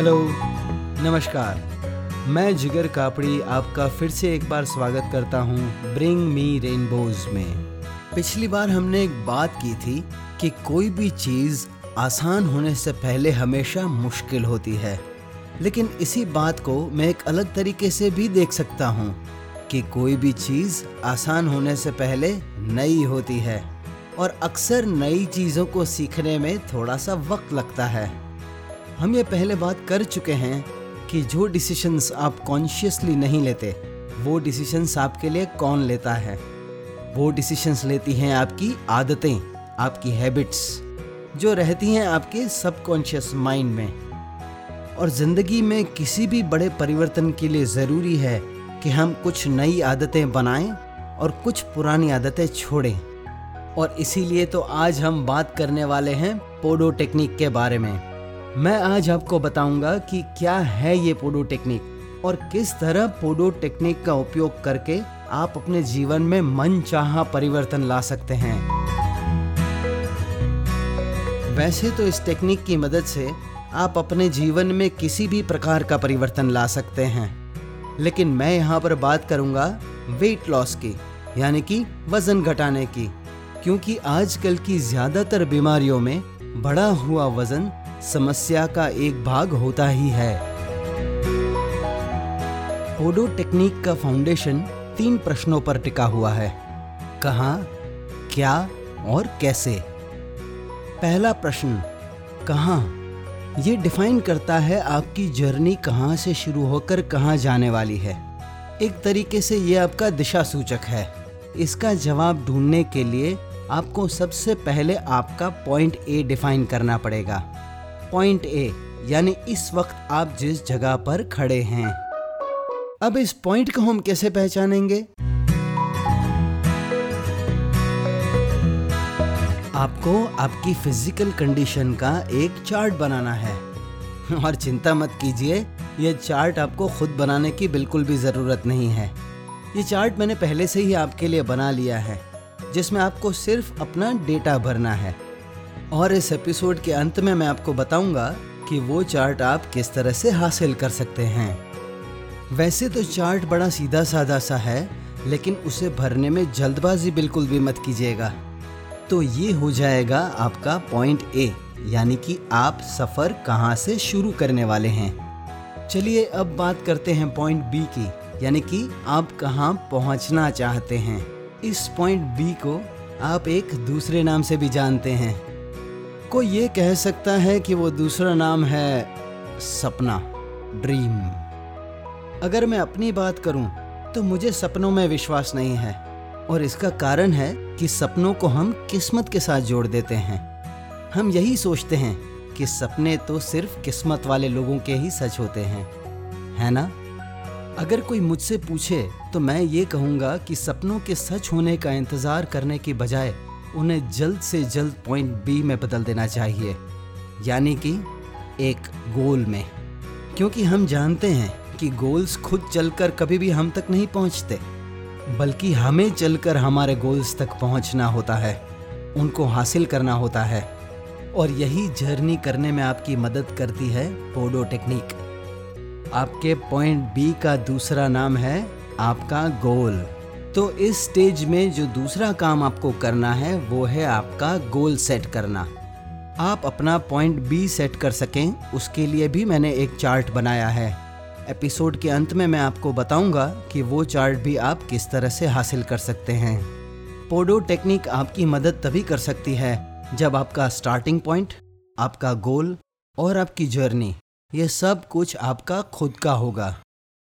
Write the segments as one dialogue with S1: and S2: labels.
S1: Hello, नमस्कार। मैं जिगर कापड़ी आपका फिर से एक बार स्वागत करता हूँ ब्रिंग मी रेनबोज में। पिछली बार हमने एक बात की थी कि कोई भी चीज़ आसान होने से पहले हमेशा मुश्किल होती है। लेकिन इसी बात को मैं एक अलग तरीके से भी देख सकता हूँ कि कोई भी चीज़ आसान होने से पहले नई होती है और अक्सर नई चीज़ों को सीखने में थोड़ा सा वक्त लगता है। हम ये पहले बात कर चुके हैं कि जो डिसीशंस आप कॉन्शियसली नहीं लेते, वो डिसीशंस आपके लिए कौन लेता है? वो डिसीशंस लेती हैं आपकी आदतें, आपकी हैबिट्स जो रहती हैं आपके सबकॉन्शियस माइंड में। और ज़िंदगी में किसी भी बड़े परिवर्तन के लिए ज़रूरी है कि हम कुछ नई आदतें बनाएँ और कुछ पुरानी आदतें छोड़ें। और इसीलिए तो आज हम बात करने वाले हैं पोडो टेक्निक के बारे में। मैं आज आपको बताऊँगा कि क्या है ये पोडो टेक्निक और किस तरह पोडो टेक्निक का उपयोग करके आप अपने जीवन में मन चाह परिवर्तन ला सकते हैं। वैसे तो इस टेक्निक की मदद से आप अपने जीवन में किसी भी प्रकार का परिवर्तन ला सकते हैं। लेकिन मैं यहाँ पर बात करूँगा वेट लॉस की, यानी कि वज़न घटाने की, क्योंकि आजकल की ज़्यादातर बीमारियों में बढ़ा हुआ वज़न समस्या का एक भाग होता ही है। पोडो टेक्निक का फाउंडेशन तीन प्रश्नों पर टिका हुआ है। कहाँ, क्या और कैसे? पहला प्रश्न, कहाँ? ये डिफाइन करता है आपकी जर्नी कहाँ से शुरू होकर कहाँ जाने वाली है। एक तरीके से ये आपका दिशा सूचक है। इसका जवाब ढूँढने के लिए आपको सबसे पहले आपका पॉइंट ए डिफाइन करना पड़ेगा। पॉइंट ए, यानी इस वक्त आप जिस जगह पर खड़े हैं। अब इस पॉइंट को हम कैसे पहचानेंगे? आपको आपकी फ़िज़िकल कंडीशन का एक चार्ट बनाना है। और चिंता मत कीजिए यह चार्ट आपको खुद बनाने की बिल्कुल भी ज़रूरत नहीं है। ये चार्ट मैंने पहले से ही आपके लिए बना लिया है, जिसमें आपको सिर्फ़ अपना डेटा भरना है। और इस एपिसोड के अंत में मैं आपको बताऊँगा कि वो चार्ट आप किस तरह से हासिल कर सकते हैं। वैसे तो चार्ट बड़ा सीधा साधा सा है, लेकिन उसे भरने में जल्दबाजी बिल्कुल भी मत कीजिएगा। तो ये हो जाएगा आपका पॉइंट ए यानी कि आप सफ़र कहाँ से शुरू करने वाले हैं। चलिए अब बात करते हैं पॉइंट बी की, यानी कि आप कहाँ पहुँचना चाहते हैं। इस पॉइंट बी को आप एक दूसरे नाम से भी जानते हैं। कोई ये कह सकता है कि वो दूसरा नाम है सपना ड्रीम अगर मैं अपनी बात करूँ तो मुझे सपनों में विश्वास नहीं है, और इसका कारण है कि सपनों को हम किस्मत के साथ जोड़ देते हैं। हम यही सोचते हैं कि सपने तो सिर्फ़ किस्मत वाले लोगों के ही सच होते हैं, है ना? अगर कोई मुझसे पूछे तो मैं ये कहूँगा कि सपनों के सच होने का इंतज़ार करने की बजाय उन्हें जल्द से जल्द पॉइंट बी में बदल देना चाहिए। यानी कि एक गोल में। क्योंकि हम जानते हैं कि गोल्स खुद चलकर कभी भी हम तक नहीं पहुँचते, बल्कि हमें चलकर हमारे गोल्स तक पहुँचना होता है, उनको हासिल करना होता है। और यही जर्नी करने में आपकी मदद करती है पोडो टेक्निक आपके पॉइंट बी का दूसरा नाम है आपका गोल तो इस स्टेज में जो दूसरा काम आपको करना है, वो है आपका गोल सेट करना। आप अपना पॉइंट बी सेट कर सकें, उसके लिए भी मैंने एक चार्ट बनाया है। एपिसोड के अंत में मैं आपको बताऊँगा कि वो चार्ट भी आप किस तरह से हासिल कर सकते हैं। पोडो टेक्निक आपकी मदद तभी कर सकती है, जब आपका स्टार्टिंग पॉइंट आपका गोल और आपकी जर्नी ये सब कुछ आपका खुद का होगा।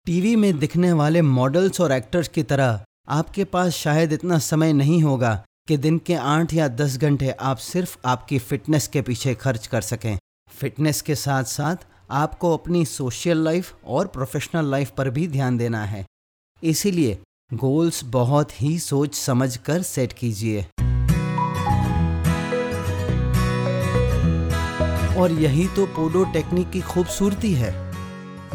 S1: टीवी में दिखने वाले मॉडल्स और एक्टर्स की तरह आपके पास शायद इतना समय नहीं होगा कि दिन के आठ या दस घंटे आप सिर्फ़ आपकी फिटनेस के पीछे खर्च कर सकें। फिटनेस के साथ साथ आपको अपनी सोशल लाइफ और प्रोफेशनल लाइफ पर भी ध्यान देना है। इसीलिए गोल्स बहुत ही सोच समझ कर सेट कीजिए। और यही तो पोडो टेक्निक की खूबसूरती है।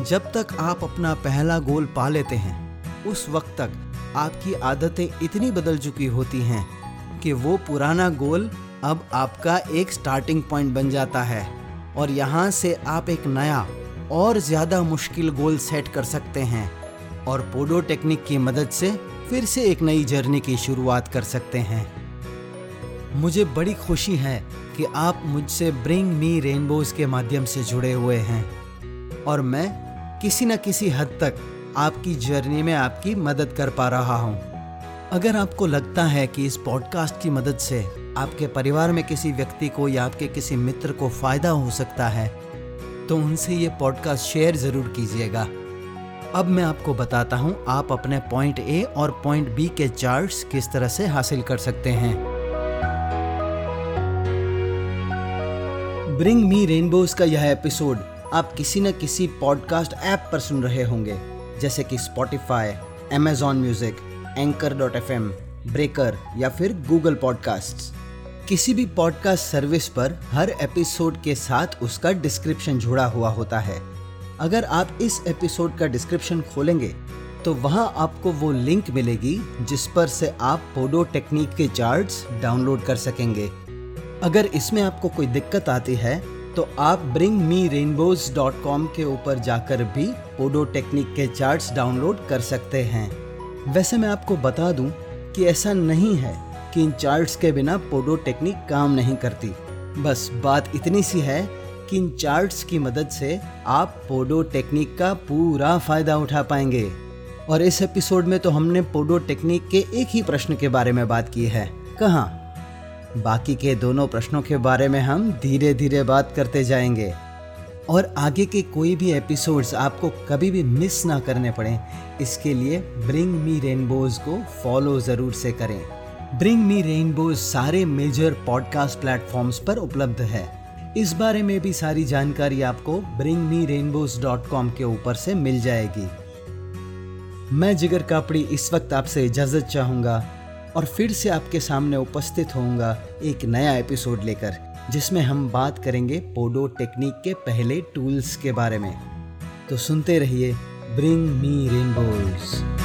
S1: जब तक आप अपना पहला गोल पा लेते हैं, उस वक्त तक आपकी आदतें इतनी बदल चुकी होती हैं कि वो पुराना गोल अब आपका एक स्टार्टिंग पॉइंट बन जाता है। और यहाँ से आप एक नया और ज़्यादा मुश्किल गोल सेट कर सकते हैं और पोडो टेक्निक की मदद से फिर से एक नई जर्नी की शुरुआत कर सकते हैं। मुझे बड़ी खुशी है कि आप मुझसे ब्रिंग मी रेनबोज के माध्यम से जुड़े हुए हैं और मैं किसी न किसी हद तक आपकी जर्नी में आपकी मदद कर पा रहा हूँ। अगर आपको लगता है कि इस पॉडकास्ट की मदद से आपके परिवार में किसी व्यक्ति को या आपके किसी मित्र को फ़ायदा हो सकता है तो उनसे ये पॉडकास्ट शेयर ज़रूर कीजिएगा। अब मैं आपको बताता हूँ आप अपने पॉइंट ए और पॉइंट बी के चार्ट्स किस तरह से हासिल कर सकते हैं। ब्रिंग मी रेनबोज का यह एपिसोड आप किसी न किसी पॉडकास्ट ऐप पर सुन रहे होंगे। जैसे कि Spotify Amazon music anchor dot F breaker या फिर गूगल पॉडकास्ट किसी भी पॉडकास्ट सर्विस पर हर एपिसोड के साथ उसका डिस्क्रिप्शन जुड़ा हुआ होता है। अगर आप इस एपिसोड का डिस्क्रिप्शन खोलेंगे तो वहाँ आपको वो लिंक मिलेगी जिस पर से आप पोडो टेक्निक के चार्ट्स डाउनलोड कर सकेंगे। अगर इसमें आपको कोई दिक्कत आती है तो आप bring me rainbows dot com के ऊपर जाकर भी पोडो टेक्निक के चार्ट्स डाउनलोड कर सकते हैं। वैसे मैं आपको बता दूँ कि ऐसा नहीं है कि इन चार्ट्स के बिना पोडो टेक्निक काम नहीं करती। बस बात इतनी सी है कि इन चार्ट्स की मदद से आप पोडो टेक्निक का पूरा फ़ायदा उठा पाएँगे। और इस एपिसोड में तो हमने पोडो टेक्निक के एक ही प्रश्न के बारे में बात की है। कहाँ? बाकी के दोनों प्रश्नों के बारे में हम धीरे धीरे बात करते जाएँगे। और आगे के कोई भी एपिसोड्स आपको कभी भी मिस ना करने पड़े, इसके लिए ब्रिंग मी रेनबोज को फॉलो ज़रूर से करें। ब्रिंग मी रेनबोज सारे मेजर पॉडकास्ट प्लेटफॉर्म्स पर उपलब्ध है। इस बारे में भी सारी जानकारी आपको bring me rainbows dot com के ऊपर से मिल जाएगी। मैं जिगर कापड़ी इस वक्त आपसे इजाज़त चाहूँगा। और फिर से आपके सामने उपस्थित होऊँगा एक नया एपिसोड लेकर, जिसमें हम बात करेंगे पोडो टेक्निक के पहले टूल्स के बारे में। तो सुनते रहिए ब्रिंग मी रेनबोज